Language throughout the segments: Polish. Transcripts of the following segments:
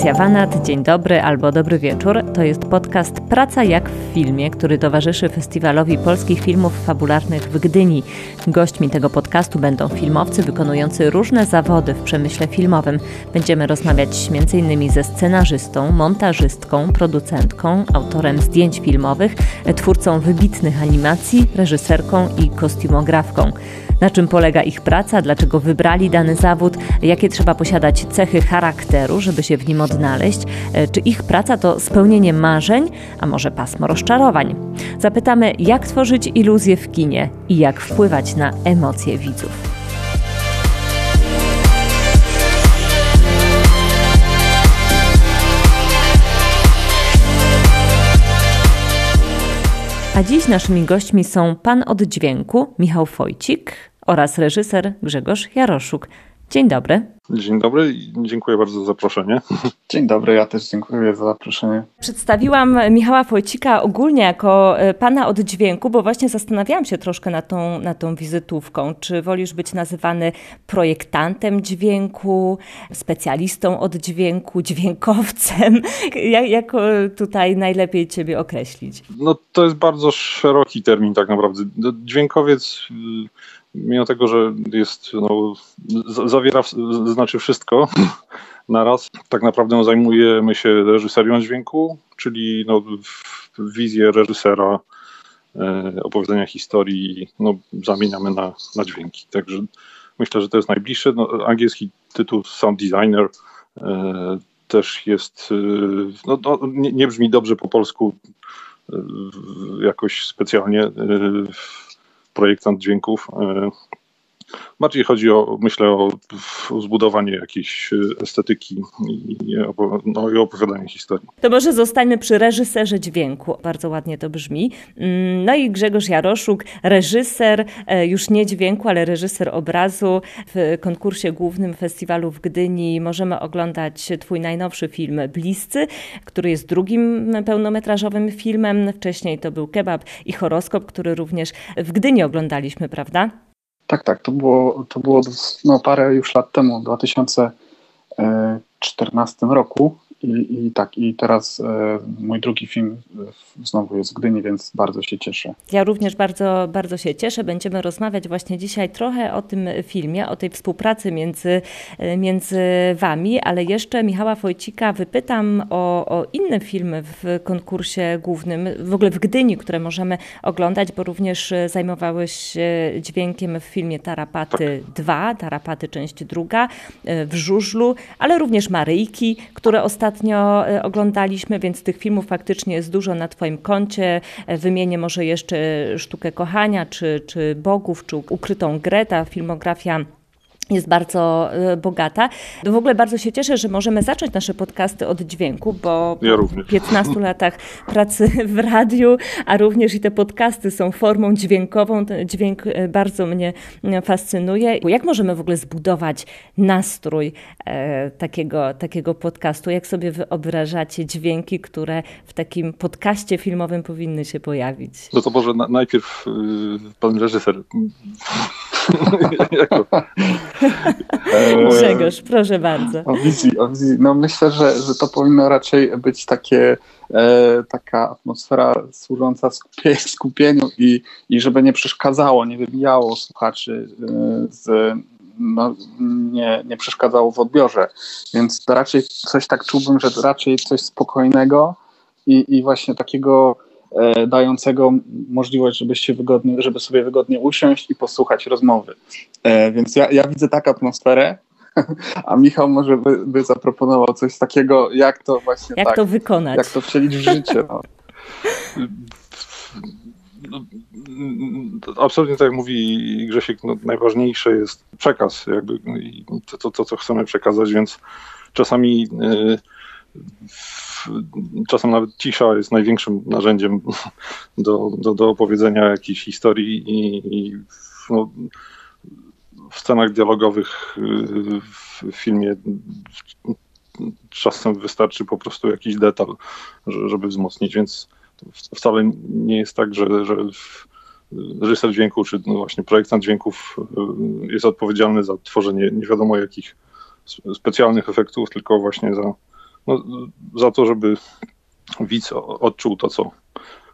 Patrycja Wanat, dzień dobry albo dobry wieczór. To jest podcast Praca jak w filmie, który towarzyszy Festiwalowi Polskich Filmów Fabularnych w Gdyni. Gośćmi tego podcastu będą filmowcy wykonujący różne zawody w przemyśle filmowym. Będziemy rozmawiać m.in. ze scenarzystą, montażystką, producentką, autorem zdjęć filmowych, twórcą wybitnych animacji, reżyserką i kostiumografką na czym polega ich praca, dlaczego wybrali dany zawód, jakie trzeba posiadać cechy charakteru, żeby się w nim odnaleźć, e, czy ich praca to spełnienie marzeń, a może pasmo rozczarowań. Zapytamy, jak tworzyć iluzje w kinie i jak wpływać na emocje widzów. A dziś naszymi gośćmi są pan od dźwięku Michał Fojcik, oraz reżyser Grzegorz Jaroszuk. Dzień dobry. Dzień dobry i dziękuję bardzo za zaproszenie. Dzień dobry, ja też dziękuję za zaproszenie. Przedstawiłam Michała Wojcika ogólnie jako e, pana od dźwięku, bo właśnie zastanawiałam się troszkę nad tą, nad tą wizytówką. Czy wolisz być nazywany projektantem dźwięku, specjalistą od dźwięku, dźwiękowcem? Jak, jak tutaj najlepiej ciebie określić? No to jest bardzo szeroki termin tak naprawdę. Dźwiękowiec mimo tego, że jest, no, zawiera, znaczy wszystko naraz, tak naprawdę zajmujemy się reżyserią dźwięku, czyli no, wizję reżysera, e, opowiedzenia historii no, zamieniamy na, na dźwięki. Także myślę, że to jest najbliższe. No, angielski tytuł Sound Designer e, też jest, e, no, no, nie, nie, brzmi dobrze po polsku e, jakoś specjalnie. Projektant dźwięków. Bardziej chodzi o, myślę, o, o zbudowanie jakiejś e, estetyki i, no, i opowiadanie historii. To może zostańmy przy reżyserze dźwięku. Bardzo ładnie to brzmi. Mm, no i Grzegorz Jaroszuk, reżyser, e, już nie dźwięku, ale reżyser obrazu w konkursie głównym festiwalu w Gdyni. Możemy oglądać twój najnowszy film Bliscy, który jest drugim pełnometrażowym filmem. Wcześniej to był Kebab i Horoskop, który również w Gdyni oglądaliśmy, prawda? Tak, tak. To było, to było no, parę już lat temu, w 2014 roku. I, I, tak, i teraz e, mój drugi film e, znowu jest w Gdyni, więc bardzo się cieszę. Ja również bardzo, bardzo się cieszę. Będziemy rozmawiać właśnie dzisiaj trochę o tym filmie, o tej współpracy między, e, między Wami, ale jeszcze Michała Wojcika wypytam o, o inne filmy w konkursie głównym, w ogóle w Gdyni, które możemy oglądać, bo również zajmowałeś się dźwiękiem w filmie Tarapaty 2, Tarapaty część druga, w Żużlu, ale również Maryjki, które ostatnio ostatnio e, oglądaliśmy, więc tych filmów faktycznie jest dużo na Twoim koncie. E, wymienię może jeszcze Sztukę Kochania, czy, czy Bogów, czy Ukrytą Grę, ta filmografia jest bardzo e, bogata. W ogóle bardzo się cieszę, że możemy zacząć nasze podcasty od dźwięku, bo ja po 15 latach pracy w radiu, a również i te podcasty są formą dźwiękową. Ten dźwięk e, bardzo mnie fascynuje. Jak możemy w ogóle zbudować nastrój e, takiego, takiego podcastu? Jak sobie wyobrażacie dźwięki, które w takim podcaście filmowym powinny się pojawić? No to może na, najpierw y, pan reżyser Grzegorz, proszę bardzo. O wizji, o wizji. No myślę, że, że to powinno raczej być takie, e, taka atmosfera służąca skupie, skupieniu i, i żeby nie przeszkadzało, nie wybijało słuchaczy e, z, no, nie, nie przeszkadzało w odbiorze. Więc to raczej coś tak czułbym, że raczej coś spokojnego i, i właśnie takiego dającego możliwość, żeby, się wygodnie, żeby sobie wygodnie usiąść i posłuchać rozmowy. E, więc ja, ja widzę taką atmosferę, a Michał może by, by, zaproponował coś takiego, jak to właśnie jak tak, to wykonać. Jak to wcielić w życie. No. no absolutnie tak jak mówi Grzesiek, no, najważniejsze jest przekaz, jakby to, to, to, co chcemy przekazać, więc czasami yy, czasem nawet cisza jest największym narzędziem do, do, do opowiedzenia jakiejś historii i, i no, w scenach dialogowych w filmie czasem wystarczy po prostu jakiś detal, żeby wzmocnić, więc wcale nie jest tak, że, że reżyser dźwięku, czy no właśnie projektant dźwięków y, jest odpowiedzialny za tworzenie nie wiadomo jakich specjalnych efektów, tylko właśnie za no, za to, żeby widz odczuł to, co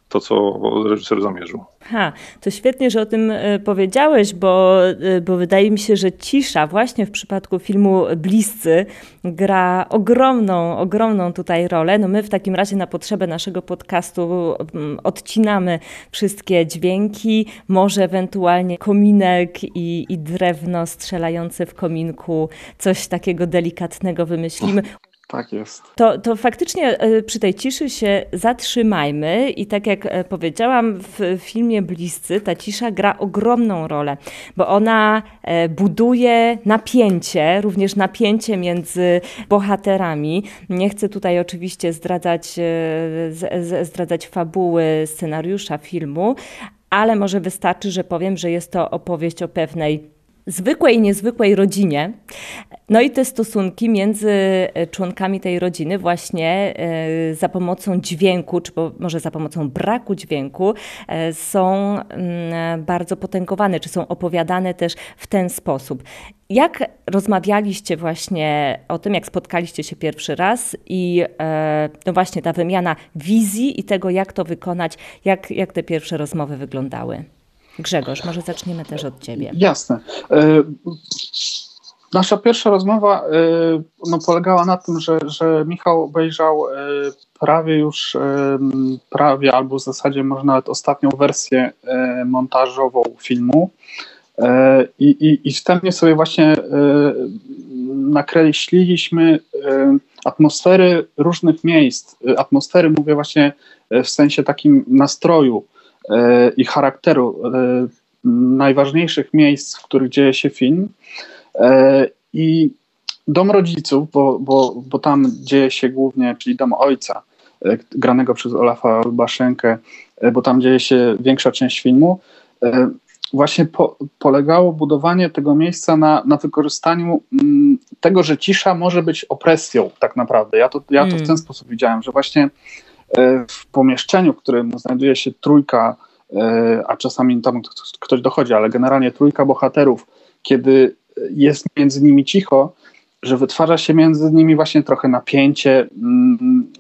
to, co reżyser zamierzył. Ha, to świetnie, że o tym e, powiedziałeś, bo, e, bo wydaje mi się, że cisza właśnie w przypadku filmu Bliscy gra ogromną, ogromną tutaj rolę. No my w takim razie na potrzebę naszego podcastu mm, odcinamy wszystkie dźwięki, może ewentualnie kominek i, i drewno strzelające w kominku, coś takiego delikatnego wymyślimy. Tak jest. To, to faktycznie e, przy tej ciszy się zatrzymajmy i tak jak e, powiedziałam w filmie Bliscy, ta cisza gra ogromną rolę, bo ona e, buduje napięcie, również napięcie między bohaterami. Nie chcę tutaj oczywiście zdradzać, zdradzać fabuły scenariusza filmu, ale może wystarczy, że powiem, że jest to opowieść o pewnej zwykłej i niezwykłej rodzinie. No i te stosunki między e, członkami tej rodziny właśnie e, za pomocą dźwięku, czy może za pomocą braku dźwięku e, są mm, bardzo potęgowane, czy są opowiadane też w ten sposób. Jak rozmawialiście właśnie o tym, jak spotkaliście się pierwszy raz i no właśnie ta wymiana wizji i tego, jak to wykonać, jak, jak te pierwsze rozmowy wyglądały? Grzegorz, może zaczniemy też od Ciebie. Jasne. E, nasza pierwsza rozmowa e, no, polegała na tym, że, że Michał obejrzał e, prawie już, prawie albo w zasadzie może nawet ostatnią wersję montażową filmu. I, i, i wstępnie sobie właśnie nakreśliliśmy atmosfery różnych miejsc. Atmosfery mówię właśnie w sensie takim nastroju i charakteru e, najważniejszych miejsc, w których dzieje się film. E, I dom rodziców, bo, bo, bo tam dzieje się głównie, czyli dom ojca, e, granego przez Olafa Baszenkę, bo tam dzieje się większa część filmu. Właśnie po, polegało budowanie tego miejsca na, na wykorzystaniu m, mm, tego, że cisza może być opresją, tak naprawdę. Ja to, ja to mm. w ten sposób widziałem, że właśnie w pomieszczeniu, w którym znajduje się trójka, e, a czasami tam ktoś dochodzi, ale generalnie trójka bohaterów, kiedy jest między nimi cicho, że wytwarza się między nimi właśnie trochę napięcie, mm,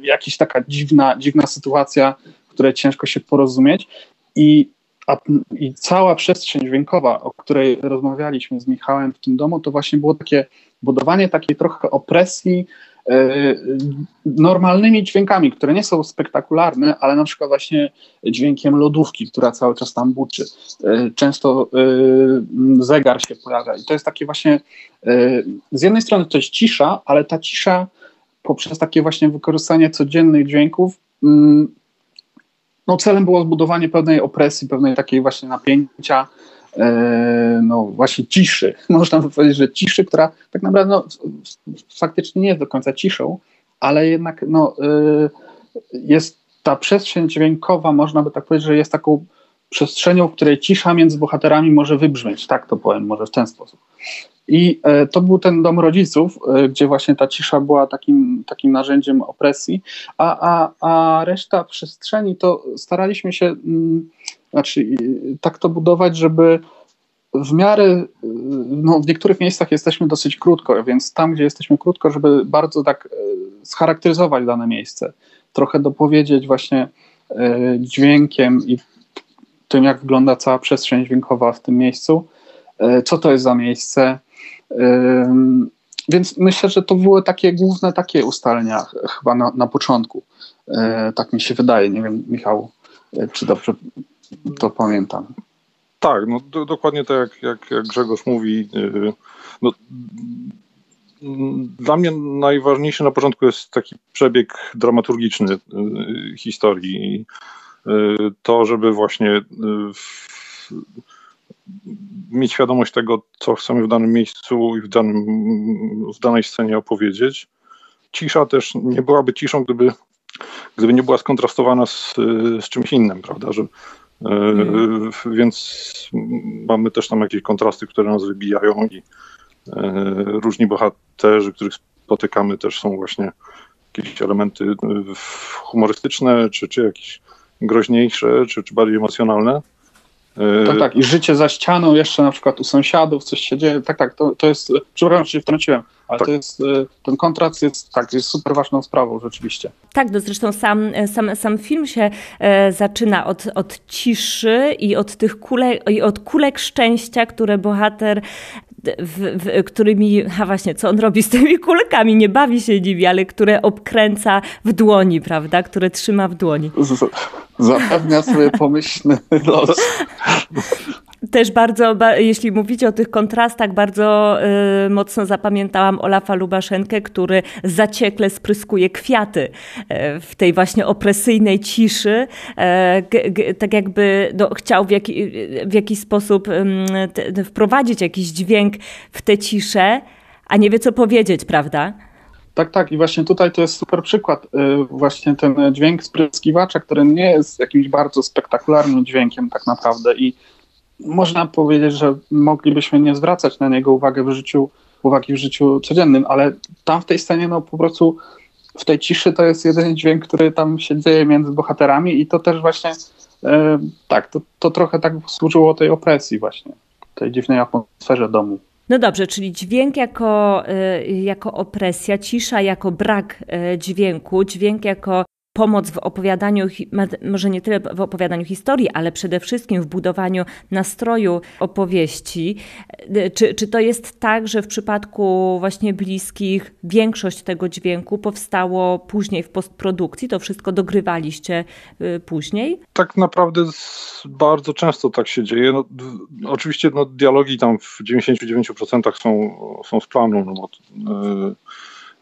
jakaś taka dziwna, dziwna sytuacja, w której ciężko się porozumieć. I, a, i cała przestrzeń dźwiękowa, o której rozmawialiśmy z Michałem w tym domu, to właśnie było takie budowanie takiej trochę opresji, E, normalnymi dźwiękami, które nie są spektakularne, ale na przykład właśnie dźwiękiem lodówki, która cały czas tam buczy. E, często e, zegar się pojawia i to jest takie właśnie, z jednej strony to jest cisza, ale ta cisza poprzez takie właśnie wykorzystanie codziennych dźwięków mm, no celem było zbudowanie pewnej opresji, pewnej takiej właśnie napięcia, E, no właśnie ciszy. Można powiedzieć, że ciszy, która tak naprawdę no, faktycznie nie jest do końca ciszą, ale jednak no, e, jest ta przestrzeń dźwiękowa, można by tak powiedzieć, że jest taką przestrzenią, w której cisza między bohaterami może wybrzmieć, tak to powiem, może w ten sposób. I e, to był ten dom rodziców, gdzie właśnie ta cisza była takim, takim narzędziem opresji, a, a, a reszta przestrzeni to staraliśmy się mm, znaczy, tak to budować, żeby w miarę, no w niektórych miejscach jesteśmy dosyć krótko, więc tam, gdzie jesteśmy krótko, żeby bardzo tak e, scharakteryzować dane miejsce, trochę dopowiedzieć właśnie e, dźwiękiem i tym, jak wygląda cała przestrzeń dźwiękowa w tym miejscu, co to jest za miejsce. Więc myślę, że to były takie główne takie ustalenia chyba na, na początku. Tak mi się wydaje. Nie wiem, Michał, czy dobrze to pamiętam. Tak, no do, dokładnie tak jak, jak, jak Grzegorz mówi. Yy, no, dla mnie najważniejszy na początku jest taki przebieg dramaturgiczny yy, historii. Yy, to, żeby właśnie mieć świadomość tego, co chcemy w danym miejscu i w, danym, w danej scenie opowiedzieć. Cisza też nie byłaby ciszą, gdyby, gdyby nie była skontrastowana z, z czymś innym, prawda? Że Mm. Więc mamy też tam jakieś kontrasty, które nas wybijają i e, różni bohaterzy, których spotykamy, też są właśnie jakieś elementy e, humorystyczne, czy, czy jakieś groźniejsze, czy, czy bardziej emocjonalne. Tak, tak. I życie za ścianą, jeszcze na przykład u sąsiadów, coś się dzieje. Tak, tak. To, to jest. Przepraszam, że się wtrąciłem, ale tak. to jest. Ten kontrast jest tak, jest super ważną sprawą, rzeczywiście. Tak, no zresztą sam, sam, sam film się e, zaczyna od, od ciszy i od tych kulek, i od kulek szczęścia, które bohater w, w, którymi, a właśnie, co on robi z tymi kulkami, nie bawi się nimi, ale które obkręca w dłoni, prawda, które trzyma w dłoni. Z, zapewnia sobie pomyślny los. Też bardzo, jeśli mówicie o tych kontrastach, bardzo y, mocno zapamiętałam Olafa Lubaszenkę, który zaciekle spryskuje kwiaty y, w tej właśnie opresyjnej ciszy. Y, tak jakby no, chciał w, jaki, w jakiś sposób te, wprowadzić jakiś dźwięk w tę ciszę, a nie wie co powiedzieć, prawda? Tak, tak. I właśnie tutaj to jest super przykład. Y, właśnie ten dźwięk spryskiwacza, który nie jest jakimś bardzo spektakularnym dźwiękiem tak naprawdę i można powiedzieć, że moglibyśmy nie zwracać na niego uwagi w życiu, uwagi w życiu codziennym, ale tam w tej scenie no po prostu w tej ciszy to jest jedyny dźwięk, który tam się dzieje między bohaterami i to też właśnie e, tak, to, to trochę tak służyło tej opresji właśnie, tej dziwnej atmosferze domu. No dobrze, czyli dźwięk jako, y, jako opresja, cisza jako brak y, dźwięku, dźwięk jako pomoc w opowiadaniu, może nie tyle w opowiadaniu historii, ale przede wszystkim w budowaniu nastroju opowieści. Czy, czy to jest tak, że w przypadku właśnie bliskich większość tego dźwięku powstało później w postprodukcji? To wszystko dogrywaliście y, później? Tak naprawdę bardzo często tak się dzieje. No, oczywiście no, dialogi tam w 99% są, są z planu no,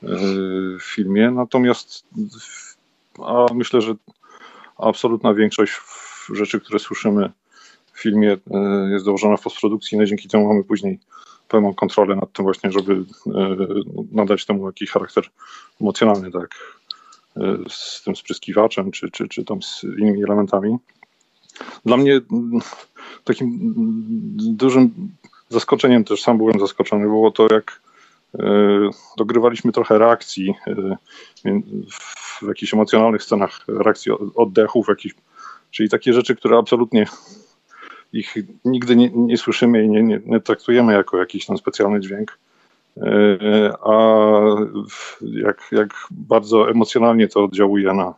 yy, w filmie, natomiast a myślę, że absolutna większość rzeczy, które słyszymy w filmie e, jest dołożona w postprodukcji, no i dzięki temu mamy później pełną kontrolę nad tym właśnie, żeby e, nadać temu jakiś charakter emocjonalny, tak e, z tym spryskiwaczem, czy, czy, czy tam z innymi elementami. Dla mnie takim dużym zaskoczeniem, też sam byłem zaskoczony, było to, jak dogrywaliśmy trochę reakcji w jakichś emocjonalnych scenach, reakcji oddechów, czyli takie rzeczy, które absolutnie ich nigdy nie, nie słyszymy i nie, nie, nie, traktujemy jako jakiś tam specjalny dźwięk. E, a jak, jak bardzo emocjonalnie to oddziałuje na,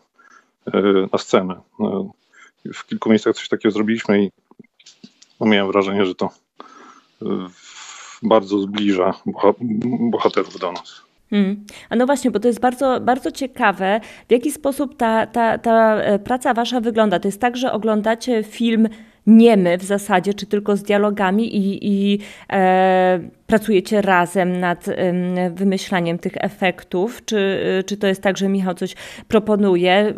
e, na scenę. No, w kilku miejscach coś takiego zrobiliśmy i no miałem wrażenie, że to e, bardzo zbliża bohaterów do nas. Hmm. A no właśnie, bo to jest bardzo, bardzo ciekawe, w jaki sposób ta, ta, ta e, praca wasza wygląda. To jest tak, że oglądacie film niemy w zasadzie, czy tylko z dialogami i, i e, pracujecie razem nad e, wymyślaniem tych efektów? Czy, czy to jest tak, że Michał coś proponuje? E,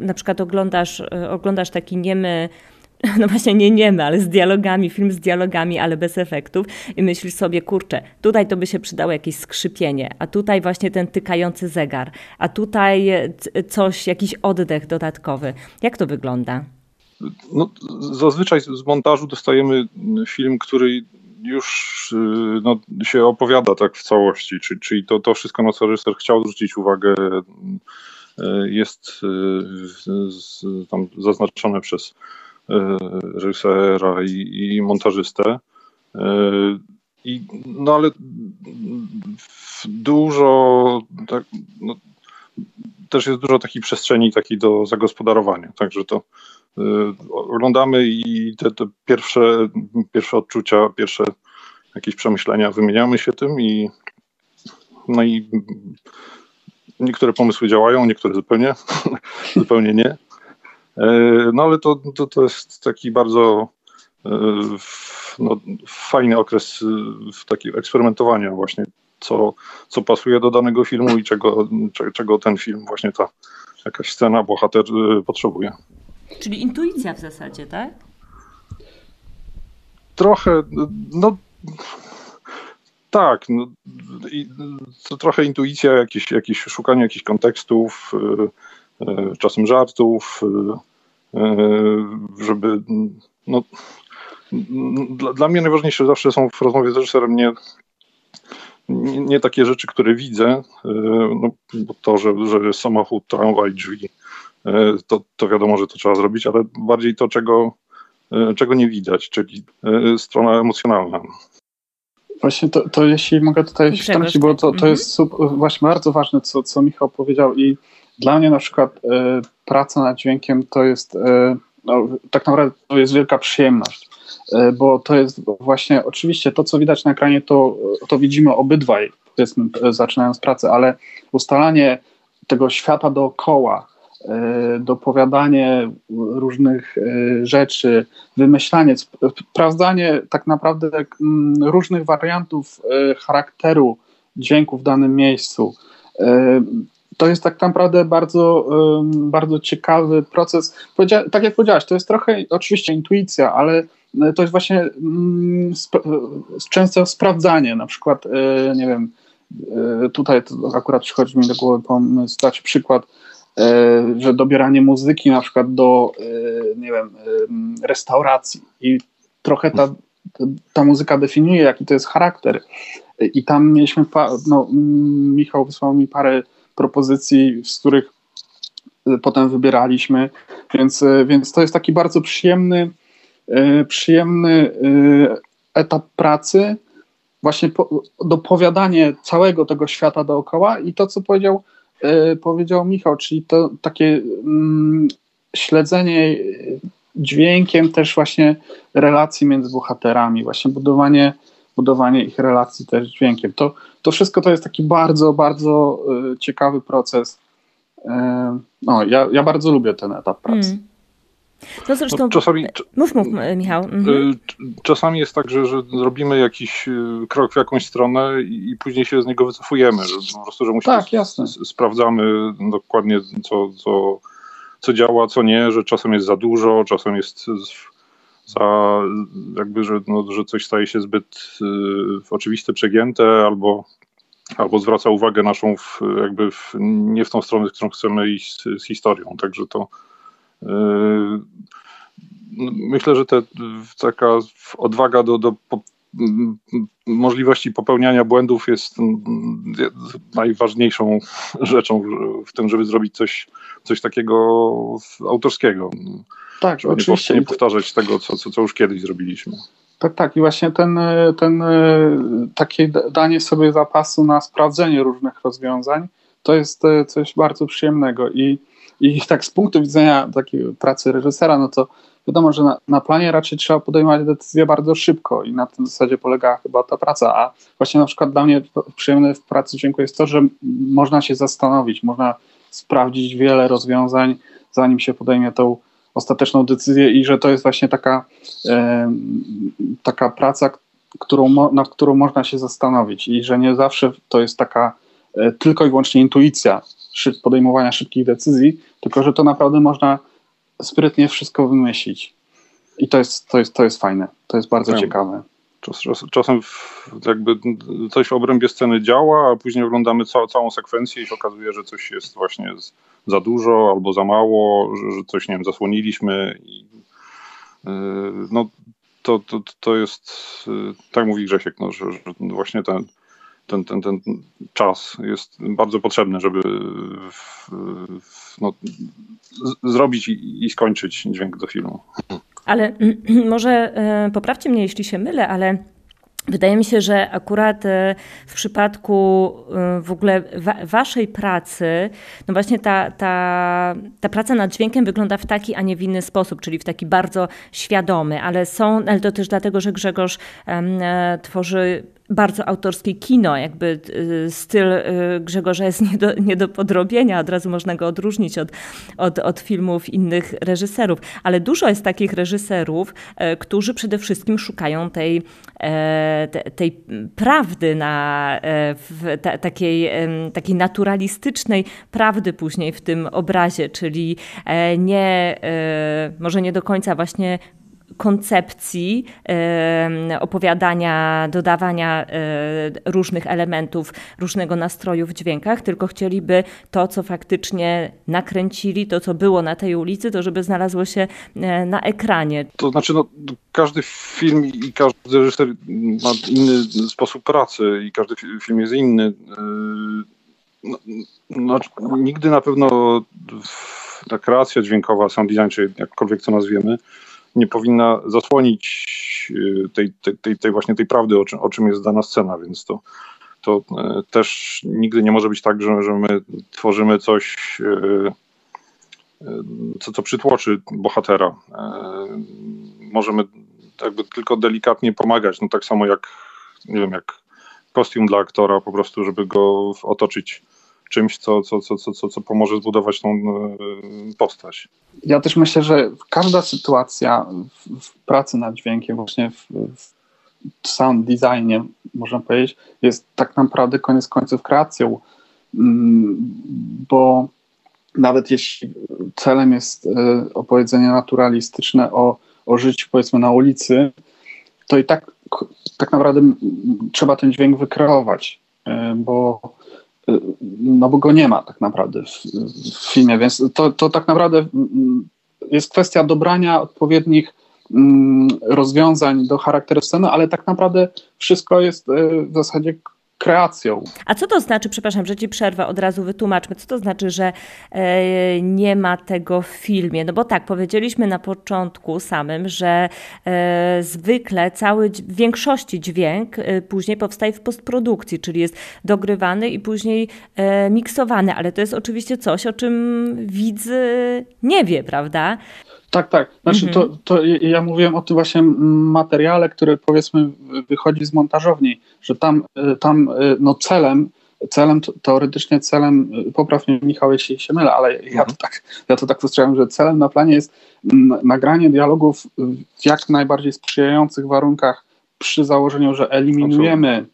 na przykład oglądasz, e, oglądasz taki niemy no właśnie nie niemy, ale z dialogami, film z dialogami, ale bez efektów i myślisz sobie, kurczę, tutaj to by się przydało jakieś skrzypienie, a tutaj właśnie ten tykający zegar, a tutaj coś, jakiś oddech dodatkowy. Jak to wygląda? No, zazwyczaj z montażu dostajemy film, który już y, no, się opowiada tak w całości, czyli, czyli to, to wszystko, na co reżyser chciał zwrócić uwagę, y, jest y, tam zaznaczone przez E, reżysera i, i montażystę. E, I, no ale dużo, tak, no, też jest dużo takiej przestrzeni takiej do zagospodarowania, także to y, oglądamy i te, te, pierwsze, pierwsze odczucia, pierwsze jakieś przemyślenia, wymieniamy się tym i no i niektóre pomysły działają, niektóre zupełnie, zupełnie nie. E, no ale to, to, to jest taki bardzo e, no, fajny okres e, w takiego eksperymentowania właśnie, co, co pasuje do danego filmu i czego, czego ten film, właśnie ta jakaś scena, bohater potrzebuje. Czyli intuicja w zasadzie, tak? Trochę, no tak, no, i, to trochę intuicja, jakieś, jakieś szukanie jakichś kontekstów, czasem żartów, e, e, żeby no, dla, dla mnie najważniejsze zawsze są w rozmowie z reżyserem nie, nie, nie takie rzeczy, które widzę, no, bo to, że, że samochód, tramwaj, drzwi, to, to wiadomo, że to trzeba zrobić, ale bardziej to, czego czego nie widać, czyli strona emocjonalna. Właśnie to, to jeśli mogę tutaj się wtrącić, bo to, to mhm. jest właśnie bardzo ważne, co, co Michał powiedział i dla mnie na przykład e, praca nad dźwiękiem to jest e, no, tak naprawdę to jest wielka przyjemność, e, bo to jest właśnie oczywiście to, co widać na ekranie, to, to widzimy obydwaj, powiedzmy, zaczynając pracę, ale ustalanie tego świata dookoła, dopowiadanie różnych rzeczy, wymyślanie, sprawdzanie tak naprawdę mm, różnych wariantów charakteru dźwięku w danym miejscu. To jest tak naprawdę bardzo, bardzo ciekawy proces. Tak jak powiedziałaś, to jest trochę oczywiście intuicja, ale to jest właśnie mm, często sprawdzanie, na przykład, nie wiem, tutaj akurat przychodzi mi do głowy pomysł, dać przykład, E, że dobieranie muzyki na przykład do, e, nie wiem, e, restauracji i trochę ta, ta muzyka definiuje, jaki to jest charakter. I tam mieliśmy, no, Michał wysłał mi parę propozycji, z których potem wybieraliśmy, więc, więc to jest taki bardzo przyjemny, przyjemny etap pracy, właśnie dopowiadanie całego tego świata dookoła i to, co powiedział E, powiedział Michał, czyli to takie mm, śledzenie dźwiękiem też właśnie relacji między bohaterami, właśnie budowanie, budowanie ich relacji też dźwiękiem. To, to wszystko to jest taki bardzo, bardzo e, ciekawy proces. E, no, ja, ja bardzo lubię ten etap pracy. Mm. No zresztą, no, czasami, mów, mów, Michał. Mhm. Y, czasami jest tak, że, że zrobimy jakiś y, krok w jakąś stronę i, i później się z niego wycofujemy, że po prostu, że musimy tak, jasne. sprawdzamy dokładnie co, co, co działa, co nie, że czasem jest za dużo, czasem jest za jakby, że, no, że coś staje się zbyt y, oczywiste, przegięte albo albo zwraca uwagę naszą w, jakby w, nie w tą stronę, w którą chcemy iść z, z historią. Także to, Yy, myślę, że te, taka odwaga do, do możliwości popełniania błędów jest najważniejszą rzeczą w tym, żeby zrobić coś, coś takiego autorskiego. Tak, żeby oczywiście. Nie, powtarzać tego, co, co, co już kiedyś zrobiliśmy. Tak, tak. I właśnie ten, ten takie danie sobie zapasu na sprawdzenie różnych rozwiązań to jest coś bardzo przyjemnego. I i tak z punktu widzenia takiej pracy reżysera, no to wiadomo, że na, na, planie raczej trzeba podejmować decyzje bardzo szybko i na tym zasadzie polega chyba ta praca. A właśnie na przykład dla mnie przyjemne w pracy dźwięku jest to, że można się zastanowić, można sprawdzić wiele rozwiązań, zanim się podejmie tą ostateczną decyzję i że to jest właśnie taka, e, taka praca, którą, nad którą można się zastanowić i że nie zawsze to jest taka e, tylko i wyłącznie intuicja, szyb, podejmowania szybkich decyzji, tylko że to naprawdę można sprytnie wszystko wymyślić. I to jest, to jest, to jest fajne, to jest bardzo ciekawe. Czas, czas, czasem jakby coś w obrębie sceny działa, a później oglądamy ca, całą sekwencję i się okazuje, że coś jest właśnie za dużo albo za mało, że, że coś, nie wiem, zasłoniliśmy. I, yy, no, to, to, to jest, yy, tak mówi Grzesiek, no, że, że właśnie ten ten, ten, ten czas jest bardzo potrzebny, żeby w, w, no, z, zrobić i, i, skończyć dźwięk do filmu. Ale może e, poprawcie mnie, jeśli się mylę, ale Wydaje mi się, że akurat e, w przypadku e, w ogóle waszej pracy, no właśnie ta, ta, ta praca nad dźwiękiem wygląda w taki, a nie w inny sposób, czyli w taki bardzo świadomy, ale są, ale to też dlatego, że Grzegorz um, tworzy bardzo autorskie kino, jakby y, styl y, Grzegorza jest nie do, nie do podrobienia, od razu można go odróżnić od, od, od filmów innych reżyserów, ale dużo jest takich reżyserów, e, którzy przede wszystkim szukają tej, e, tej prawdy na, e, w takiej, takiej naturalistycznej prawdy później w tym obrazie, czyli nie, może nie do końca właśnie koncepcji opowiadania, dodawania różnych elementów, różnego nastroju w dźwiękach, tylko chcieliby to, co faktycznie nakręcili, to, co było na tej ulicy, to żeby znalazło się e, na ekranie. To znaczy, no, każdy film i każdy reżyser ma inny sposób pracy i każdy film jest inny. E, no, no, nigdy na pewno ta kreacja dźwiękowa, sound design, czy jakkolwiek to nazwiemy, nie powinna zasłonić tej, tej, tej, tej właśnie tej prawdy, o czym, o czym jest dana scena, więc to, to też nigdy nie może być tak, że, że my tworzymy coś, co, co przytłoczy bohatera. Możemy jakby tylko delikatnie pomagać, no tak samo jak, nie wiem, jak kostium dla aktora, po prostu, żeby go otoczyć czymś, co, co, co, co, co, pomoże zbudować tą e, postać. Ja też myślę, że każda sytuacja w, w pracy nad dźwiękiem, właśnie w, w sound designie, można powiedzieć, jest tak naprawdę koniec końców kreacją, mm, bo nawet jeśli celem jest e, opowiedzenie naturalistyczne o, o życiu powiedzmy na ulicy, to i tak tak naprawdę trzeba ten dźwięk wykreować, e, bo no bo go nie ma tak naprawdę w, w filmie, więc to, to tak naprawdę jest kwestia dobrania odpowiednich rozwiązań do charakteru sceny, ale tak naprawdę wszystko jest e, w zasadzie kreacją. A co to znaczy, przepraszam, że ci przerwę, od razu wytłumaczmy, co to znaczy, że e, nie ma tego w filmie? No bo tak, powiedzieliśmy na początku samym, że e, zwykle cały, w większości dźwięk e, później powstaje w postprodukcji, czyli jest dogrywany i później miksowany, ale to jest oczywiście coś, o czym widz nie wie, prawda? Tak, tak. Znaczy, mhm. to, to ja mówiłem o tym właśnie materiale, który powiedzmy wychodzi z montażowni, że tam, y, tam y, no celem, celem teoretycznie celem, y, poprawnie Michał, jeśli się mylę, ale ja to mhm. tak, ja to tak postrzegam, że celem na planie jest nagranie dialogów w jak najbardziej sprzyjających warunkach przy założeniu, że eliminujemy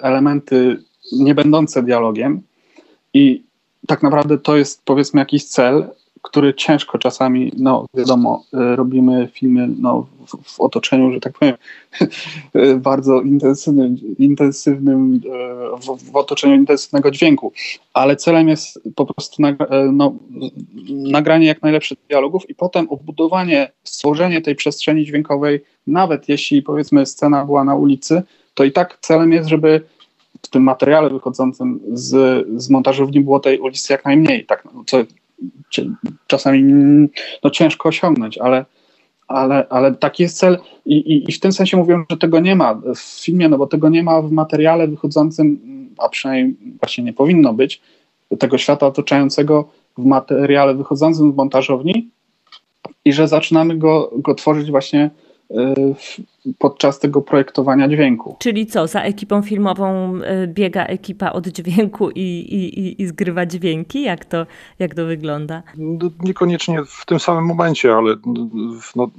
elementy nie będące dialogiem i tak naprawdę to jest powiedzmy jakiś cel, który ciężko czasami, no wiadomo, y, robimy filmy no, w, w otoczeniu, że tak powiem, bardzo intensywnym, intensywnym w, w, otoczeniu intensywnego dźwięku, ale celem jest po prostu nagra, y, no, nagranie jak najlepszych dialogów i potem obudowanie, stworzenie tej przestrzeni dźwiękowej, nawet jeśli powiedzmy scena była na ulicy, to i tak celem jest, żeby w tym materiale wychodzącym z, z montażowni było tej ulicy jak najmniej, tak, no, co czasami no, ciężko osiągnąć, ale, ale, ale taki jest cel. I, i, i w tym sensie mówią, że tego nie ma w filmie, no bo tego nie ma w materiale wychodzącym, a przynajmniej właśnie nie powinno być, tego świata otaczającego w materiale wychodzącym z montażowni i że zaczynamy go, go tworzyć właśnie podczas tego projektowania dźwięku. Czyli co, za ekipą filmową y, biega ekipa od dźwięku i, i, i zgrywa dźwięki? Jak to, jak to wygląda? No, niekoniecznie w tym samym momencie, ale no,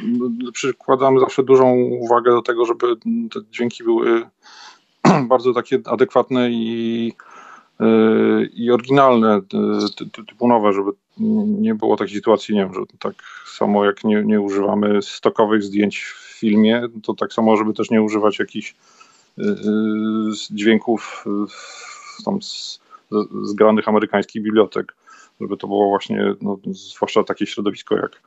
przykładamy zawsze dużą uwagę do tego, żeby te dźwięki były bardzo takie adekwatne i, y, i oryginalne, y, typu nowe, żeby nie było takiej sytuacji, nie wiem, że tak samo jak nie, nie używamy stokowych zdjęć w filmie, to tak samo, żeby też nie używać jakichś y, y, dźwięków y, tam z, zgranych amerykańskich bibliotek, żeby to było właśnie, no, zwłaszcza takie środowisko jak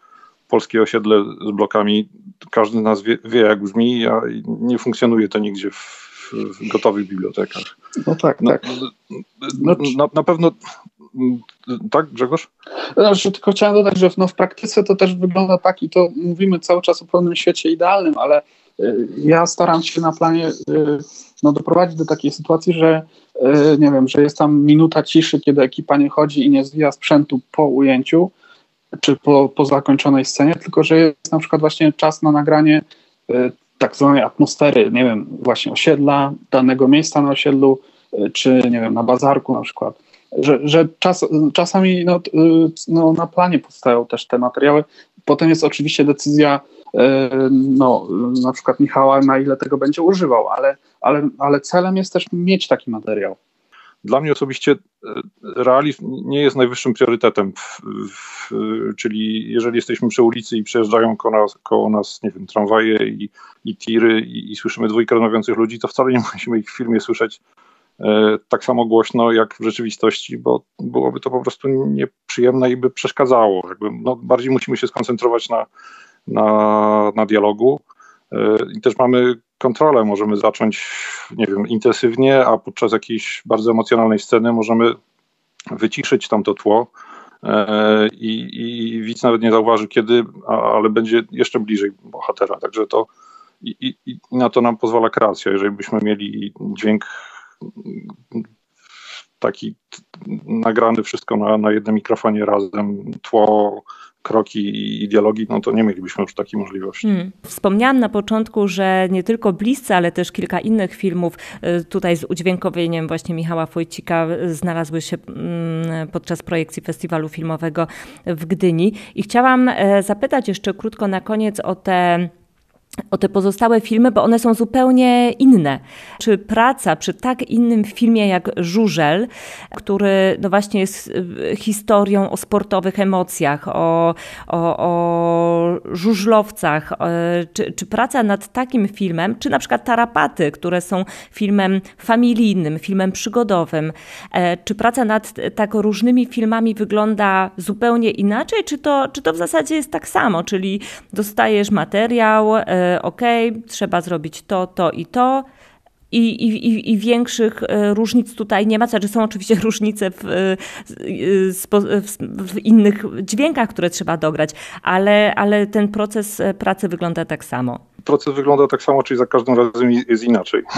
polskie osiedle z blokami, każdy z nas wie, wie jak brzmi, a nie funkcjonuje to nigdzie w, w gotowych bibliotekach. No tak, no, tak. No, na, na pewno tak, Grzegorz? Znaczy, tylko chciałem dodać, że no, w praktyce to też wygląda tak i to mówimy cały czas o pewnym świecie idealnym, ale y, ja staram się na planie y, no, doprowadzić do takiej sytuacji, że y, nie wiem, że jest tam minuta ciszy, kiedy ekipa nie chodzi i nie zwija sprzętu po ujęciu, czy po, po zakończonej scenie, tylko że jest na przykład właśnie czas na nagranie tak zwanej atmosfery, nie wiem, właśnie osiedla, danego miejsca na osiedlu, czy nie wiem, na bazarku na przykład że, że czas, czasami no, no, na planie powstają też te materiały. Potem jest oczywiście decyzja e, no, na przykład Michała, na ile tego będzie używał, ale, ale, ale celem jest też mieć taki materiał. Dla mnie osobiście e, realizm nie jest najwyższym priorytetem, czyli jeżeli jesteśmy przy ulicy i przejeżdżają koło nas, koło nas nie wiem, tramwaje i, i tiry i, i słyszymy dwójkę rozmawiających ludzi, to wcale nie musimy ich w filmie słyszeć tak samo głośno jak w rzeczywistości, bo byłoby to po prostu nieprzyjemne i by przeszkadzało. Jakby, no, bardziej musimy się skoncentrować na, na, na dialogu e, i też mamy kontrolę. Możemy zacząć, nie wiem, intensywnie, a podczas jakiejś bardzo emocjonalnej sceny możemy wyciszyć tamto tło, i, i widz nawet nie zauważy kiedy, ale będzie jeszcze bliżej bohatera. Także to i, i, i na to nam pozwala kreacja. Jeżeli byśmy mieli dźwięk taki nagrany wszystko na, na jednym mikrofonie razem, tło, kroki i dialogi, no to nie mielibyśmy już takiej możliwości. Hmm. Wspomniałam na początku, że nie tylko Bliscy, ale też kilka innych filmów y, tutaj z udźwiękowieniem właśnie Michała Wojcika znalazły się mm, podczas projekcji festiwalu filmowego w Gdyni. I chciałam e, zapytać jeszcze krótko na koniec o te o te pozostałe filmy, bo one są zupełnie inne. Czy praca przy tak innym filmie jak Żużel, który no właśnie jest y, historią o sportowych emocjach, o, o, o żużlowcach, czy, czy praca nad takim filmem, czy na przykład Tarapaty, które są filmem familijnym, filmem przygodowym, e, czy praca nad tak różnymi filmami wygląda zupełnie inaczej, czy to, czy to w zasadzie jest tak samo, czyli dostajesz materiał, e, ok, trzeba zrobić to, to i to. I, i, I większych e, różnic tutaj nie ma. Znaczy są oczywiście różnice w, e, w, w, innych dźwiękach, które trzeba dograć, ale, ale ten proces e, pracy wygląda tak samo. Proces wygląda tak samo, czyli za każdym razem jest inaczej.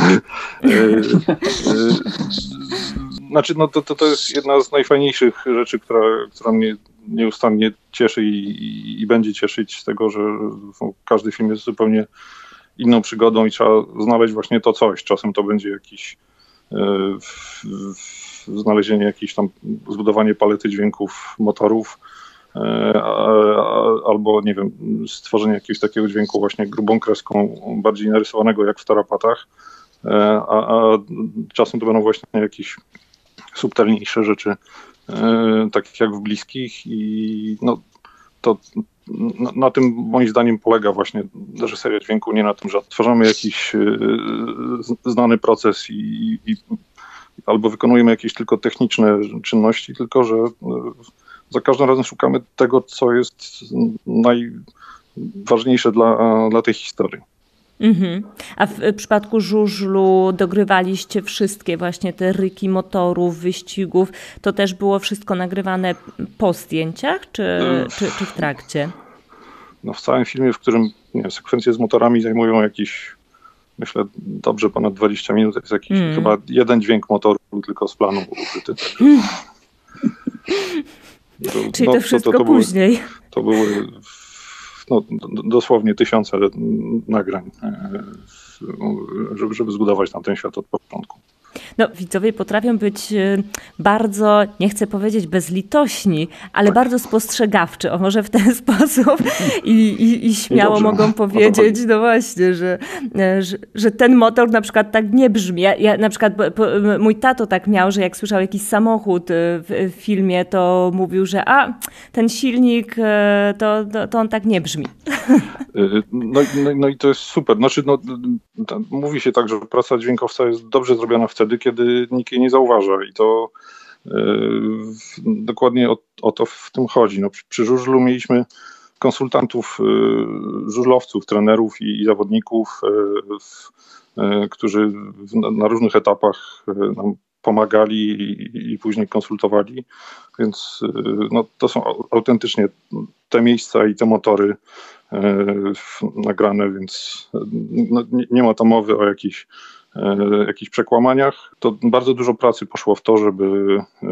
znaczy, no to, to, to jest jedna z najfajniejszych rzeczy, która, która mnie nieustannie cieszy i, i, i, będzie cieszyć z tego, że każdy film jest zupełnie inną przygodą i trzeba znaleźć właśnie to coś. Czasem to będzie jakiś w znalezienie jakiejś tam, zbudowanie palety dźwięków motorów, e, albo nie wiem, stworzenie jakiegoś takiego dźwięku właśnie grubą kreską, bardziej narysowanego jak w tarapatach, e, a, a czasem to będą właśnie jakieś subtelniejsze rzeczy, E, takich jak w bliskich i no, to na, na, tym moim zdaniem polega właśnie reżyseria dźwięku, nie na tym, że tworzymy jakiś e, znany proces i, i, albo wykonujemy jakieś tylko techniczne czynności, tylko że e, za każdym razem szukamy tego, co jest najważniejsze dla, dla tej historii. Mhm. A w przypadku żużlu dogrywaliście wszystkie właśnie te ryki motorów, wyścigów. To też było wszystko nagrywane po zdjęciach, czy, czy, czy w trakcie? No w całym filmie, w którym nie, sekwencje z motorami zajmują jakieś, myślę, dobrze ponad 20 minut. Jest jakiś mm. chyba jeden dźwięk motoru tylko z planu ukryty. Mm. To, Czyli no, to wszystko to, to, to później. Były, to były no, dosłownie tysiące nagrań, e, żeby zbudować tam ten świat od początku. No, widzowie potrafią być e, bardzo, nie chcę powiedzieć bezlitośni, ale tak. bardzo spostrzegawczy, o może w ten sposób i, i, i śmiało mogą powiedzieć, no właśnie, że, e, że, że, ten motor na przykład tak nie brzmi. Ja, ja, na przykład mój tato tak miał, że jak słyszał jakiś samochód e, w, w filmie, to mówił, że a, ten silnik, to, to, to on tak nie brzmi. No, no, no, i to jest super. Znaczy, no, mówi się tak, że praca dźwiękowca jest dobrze zrobiona wtedy, kiedy nikt jej nie zauważa i to yy, dokładnie o, o, to w tym chodzi. No, przy, przy żużlu mieliśmy konsultantów, yy, żużlowców, trenerów i, i zawodników, yy, którzy w, na różnych etapach nam pomagali i, i, później konsultowali, więc no, to są autentycznie te miejsca i te motory nagrane, więc no, nie, nie ma tam mowy o jakichś E, jakichś przekłamaniach, to bardzo dużo pracy poszło w to, żeby, e,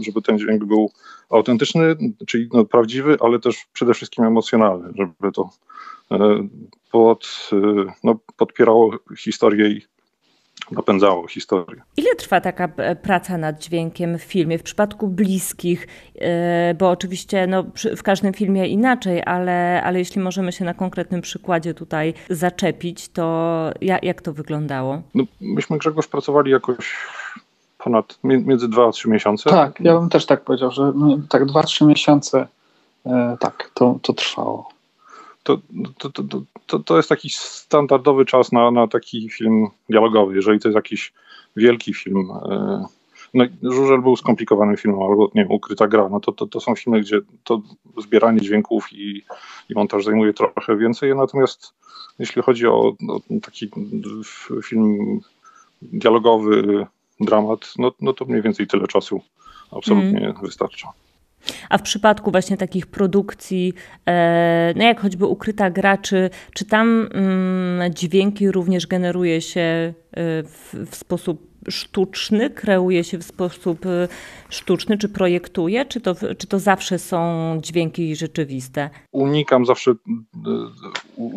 żeby ten dźwięk był autentyczny, czyli no, prawdziwy, ale też przede wszystkim emocjonalny, żeby to e, pod, no, podpierało historię i napędzało historię. Ile trwa taka e, praca nad dźwiękiem w filmie? W przypadku bliskich, e, bo oczywiście no, w każdym filmie inaczej, ale, ale jeśli możemy się na konkretnym przykładzie tutaj zaczepić, to jak to wyglądało? No, myśmy Grzegorz pracowali jakoś ponad, między dwa a trzy miesiące. Tak, ja bym też tak powiedział, że tak dwa, trzy miesiące e, tak, to, to trwało to, to, to, to, to jest taki standardowy czas na, na taki film dialogowy. Jeżeli to jest jakiś wielki film, e, no Żużel był skomplikowanym filmem, albo nie wiem, Ukryta Gra, no to, to, to są filmy, gdzie to zbieranie dźwięków i, i montaż zajmuje trochę więcej, natomiast jeśli chodzi o, o taki film dialogowy, dramat, no, no to mniej więcej tyle czasu absolutnie mm. wystarcza. A w przypadku właśnie takich produkcji, e, no jak choćby Ukryta Gra, czy, czy tam mm, dźwięki również generuje się e, w, w sposób sztuczny, kreuje się w sposób e, sztuczny, czy projektuje, czy to, czy to zawsze są dźwięki rzeczywiste? Unikam zawsze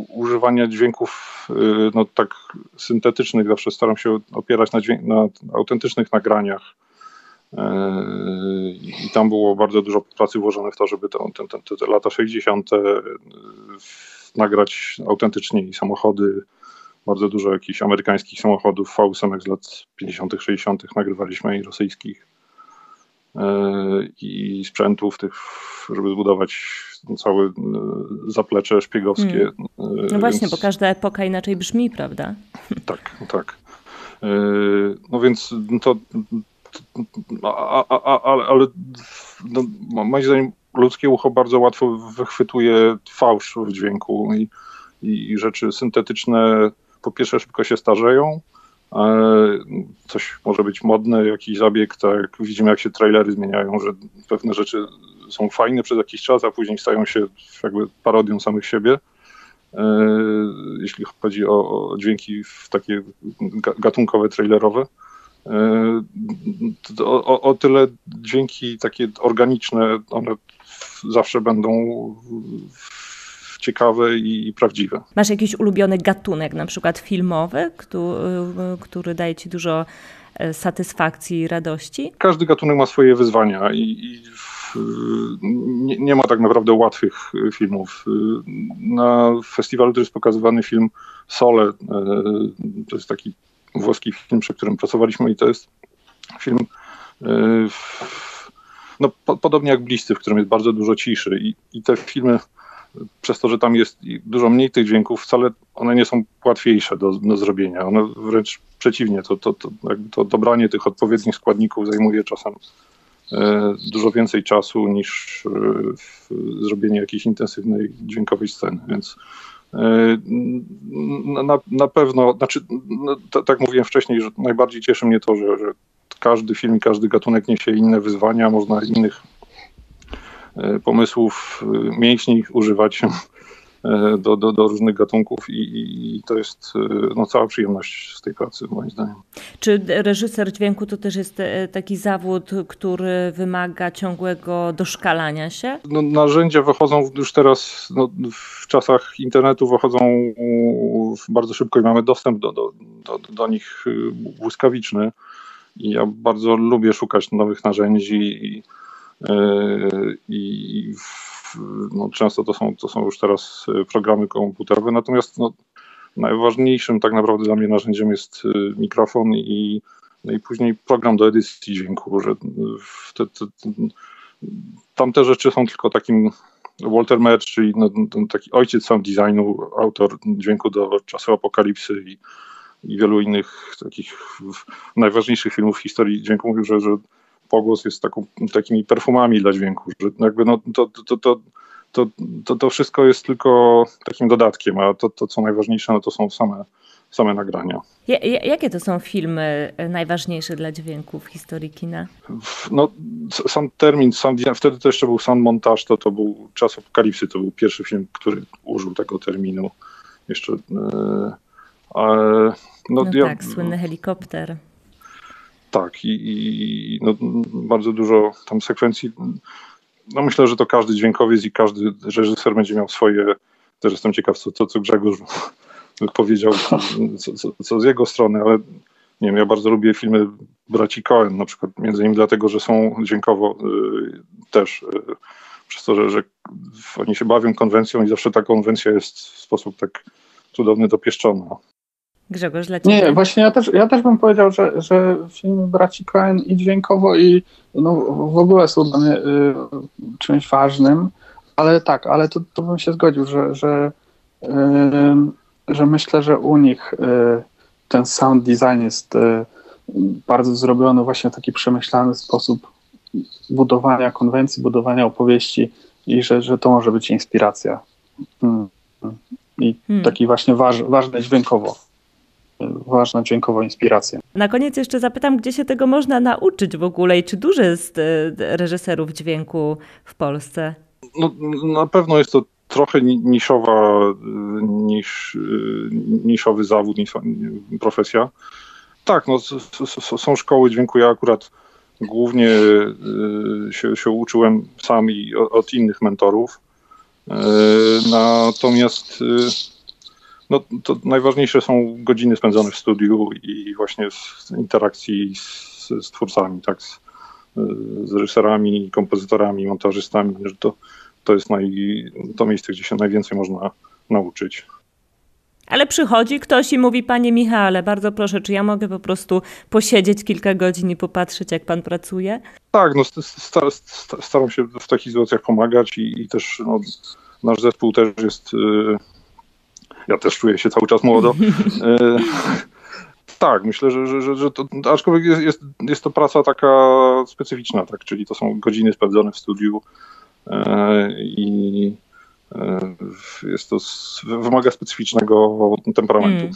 używania dźwięków no, tak syntetycznych, zawsze staram się opierać na, na autentycznych nagraniach i tam było bardzo dużo pracy włożone w to, żeby to, te, te, te lata 60. E, nagrać autentycznie samochody. Bardzo dużo jakichś amerykańskich samochodów V8 z lat 50., 60. nagrywaliśmy i rosyjskich. E, I sprzętów tych, żeby zbudować całe zaplecze szpiegowskie. Hmm. No właśnie, bo każda epoka inaczej brzmi, prawda? Tak, tak. No więc to, ale, ale no, moim zdaniem ludzkie ucho bardzo łatwo wychwytuje fałsz w dźwięku i, i rzeczy syntetyczne po pierwsze szybko się starzeją, coś może być modne, jakiś zabieg, tak widzimy jak się trailery zmieniają, że pewne rzeczy są fajne przez jakiś czas, a później stają się jakby parodią samych siebie. E, jeśli chodzi o dźwięki takie gatunkowe, trailerowe. E, o, o tyle dźwięki takie organiczne, one zawsze będą ciekawe i prawdziwe. Masz jakiś ulubiony gatunek, na przykład filmowy, który, który daje ci dużo e, satysfakcji i radości? Każdy gatunek ma swoje wyzwania i, i nie, nie, ma tak naprawdę łatwych filmów. Na festiwalu też jest pokazywany film Sole. E, to jest taki włoski film, przy którym pracowaliśmy i to jest film e, no, po, podobnie jak Bliscy, w którym jest bardzo dużo ciszy i, i te filmy przez to, że tam jest dużo mniej tych dźwięków, wcale one nie są łatwiejsze do, do zrobienia. One wręcz przeciwnie, to, to, to, to dobranie tych odpowiednich składników zajmuje czasem e, dużo więcej czasu niż e, zrobienie jakiejś intensywnej dźwiękowej sceny, więc na, na pewno, znaczy, tak mówiłem wcześniej, że najbardziej cieszy mnie to, że, że każdy film, każdy gatunek niesie inne wyzwania, można innych e, pomysłów e, mięśni używać. E, do, do, do różnych gatunków i, i, to jest e, no, cała przyjemność z tej pracy, moim zdaniem. Czy reżyser dźwięku to też jest e, taki zawód, który wymaga ciągłego doszkalania się? No, narzędzia wychodzą już teraz, no, w czasach internetu wychodzą bardzo szybko i mamy dostęp do, do, do, do nich błyskawiczny. I ja bardzo lubię szukać nowych narzędzi i, i no, często to są, to są już teraz e, programy komputerowe, natomiast no, najważniejszym tak naprawdę dla mnie narzędziem jest e, mikrofon i, no i później program do edycji. Dźwięku, że te, te, te rzeczy są tylko takim Walter Merch, czyli no, taki ojciec sound designu, autor dźwięku do czasu apokalipsy i, i wielu innych takich najważniejszych filmów w historii dźwięku. Mówił, że, że pogłos jest taką, takimi perfumami dla dźwięku, że jakby no, to, to, to, to, to, to wszystko jest tylko takim dodatkiem, a to, to co najważniejsze, no to są same, same nagrania. Jakie to są filmy najważniejsze dla dźwięku w historii kina? No, sam termin, sam, wtedy to jeszcze był sam montaż, to, to był Czas Apokalipsy, to był pierwszy film, który użył tego terminu. Jeszcze. Yy, no, no ja, tak, słynny helikopter tak, i, i no, bardzo dużo tam sekwencji. No myślę, że to każdy dźwiękowiec i każdy reżyser będzie miał swoje. Też jestem ciekaw, co, co, co Grzegorz powiedział, co, co, co, z jego strony, ale nie wiem, ja bardzo lubię filmy braci Cohen, na przykład między innymi dlatego, że są dźwiękowo y, też y, przez to, że, że oni się bawią konwencją i zawsze ta konwencja jest w sposób tak cudowny dopieszczona. Grzegorz, dla Ciebie? Nie, właśnie ja też, ja też bym powiedział, że, że filmy braci Coen i dźwiękowo i no, w ogóle są dla mnie y, czymś ważnym, ale tak, ale to, to bym się zgodził, że, że, y, że myślę, że u nich y, ten sound design jest y, bardzo zrobiony właśnie w taki przemyślany sposób budowania konwencji, budowania opowieści i że, że to może być inspiracja. Mm. I hmm. taki właśnie waż, ważny dźwiękowo ważna dźwiękowa inspiracja. Na koniec jeszcze zapytam, gdzie się tego można nauczyć w ogóle i czy dużo jest e, reżyserów dźwięku w Polsce? No, na pewno jest to trochę niszowa, niż, niszowy zawód, profesja. Tak, no, są szkoły dźwięku. Ja akurat głównie się, się uczyłem sam i od innych mentorów. Natomiast no, to najważniejsze są godziny spędzone w studiu i właśnie w interakcji z, z twórcami, tak, z, z reżyserami, kompozytorami, montażystami, że to, to jest naj, to miejsce, gdzie się najwięcej można nauczyć. Ale przychodzi ktoś i mówi, panie Michale, bardzo proszę, czy ja mogę po prostu posiedzieć kilka godzin i popatrzeć, jak pan pracuje? Tak, no staram się w takich sytuacjach pomagać i, i też no, nasz zespół też jest y, ja też czuję się cały czas młodo. E, tak, myślę, że, że, że, że to, aczkolwiek jest, jest, jest to praca taka specyficzna, tak, czyli to są godziny spędzone w studiu e, i e, jest to, wymaga specyficznego temperamentu. Mm.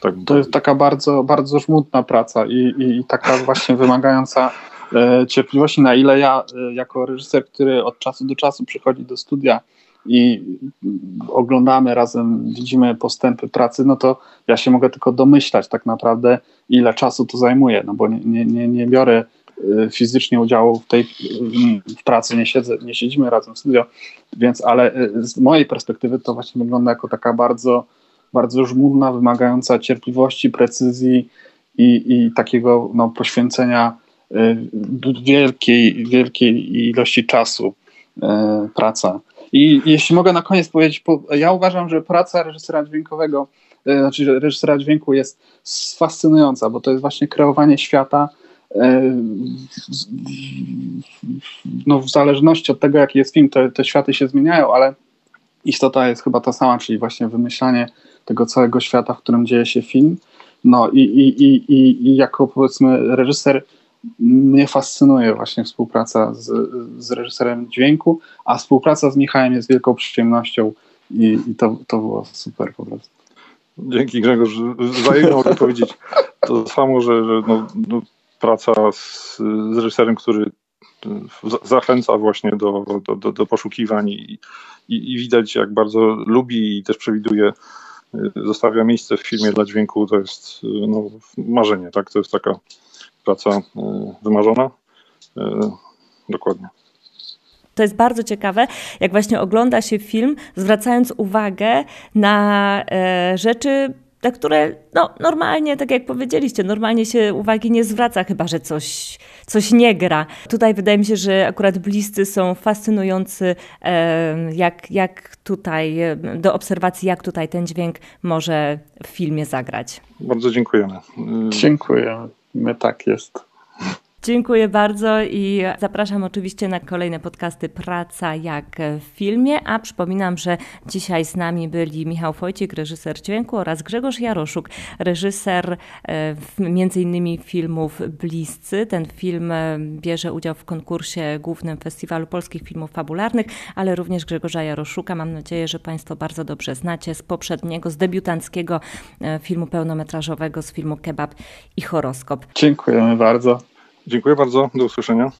Tak, to jest taka bardzo, bardzo żmudna praca i, i taka właśnie wymagająca cierpliwości, na ile ja jako reżyser, który od czasu do czasu przychodzi do studia i oglądamy razem, widzimy postępy pracy, no to ja się mogę tylko domyślać tak naprawdę, ile czasu to zajmuje, no bo nie, nie, nie biorę y, fizycznie udziału w tej w pracy, nie, siedzę, nie siedzimy razem w studio, więc ale y, z mojej perspektywy to właśnie wygląda jako taka bardzo, bardzo żmudna, wymagająca cierpliwości, precyzji i, i takiego no, poświęcenia y, wielkiej, wielkiej ilości czasu praca. I jeśli mogę na koniec powiedzieć, ja uważam, że praca reżysera dźwiękowego, e, znaczy reżysera dźwięku jest fascynująca, bo to jest właśnie kreowanie świata e, no, w zależności od tego, jaki jest film, te, te światy się zmieniają, ale istota jest chyba ta sama, czyli właśnie wymyślanie tego całego świata, w którym dzieje się film. No i, i, i, i, i jako powiedzmy reżyser mnie fascynuje właśnie współpraca z, z reżyserem dźwięku, a współpraca z Michałem jest wielką przyjemnością i, i to, to było super po prostu. Dzięki Grzegorz. Wzajemnie mogę powiedzieć to samo, że, że no, no, praca z, z reżyserem, który zachęca właśnie do, do, do, do poszukiwań i, i, i, widać jak bardzo lubi i też przewiduje, zostawia miejsce w filmie dla dźwięku, to jest no, marzenie, tak? To jest taka praca e, wymarzona. E, dokładnie. To jest bardzo ciekawe, jak właśnie ogląda się film, zwracając uwagę na e, rzeczy, na które no, normalnie, tak jak powiedzieliście, normalnie się uwagi nie zwraca, chyba że coś, coś nie gra. Tutaj wydaje mi się, że akurat bliscy są fascynujący, jak, jak tutaj, do obserwacji, jak tutaj ten dźwięk może w filmie zagrać. Bardzo dziękujemy. Dziękujemy. Tak jest. Dziękuję bardzo i zapraszam oczywiście na kolejne podcasty Praca jak w filmie, a przypominam, że dzisiaj z nami byli Michał Wojcik, reżyser dźwięku oraz Grzegorz Jaroszuk, reżyser e, między innymi filmów Bliscy. Ten film e, bierze udział w konkursie głównym Festiwalu Polskich Filmów Fabularnych, ale również Grzegorza Jaroszuka. Mam nadzieję, że Państwo bardzo dobrze znacie z poprzedniego, z debiutanckiego e, filmu pełnometrażowego, z filmu Kebab i Horoskop. Dziękujemy bardzo. Dziękuję bardzo. Do usłyszenia.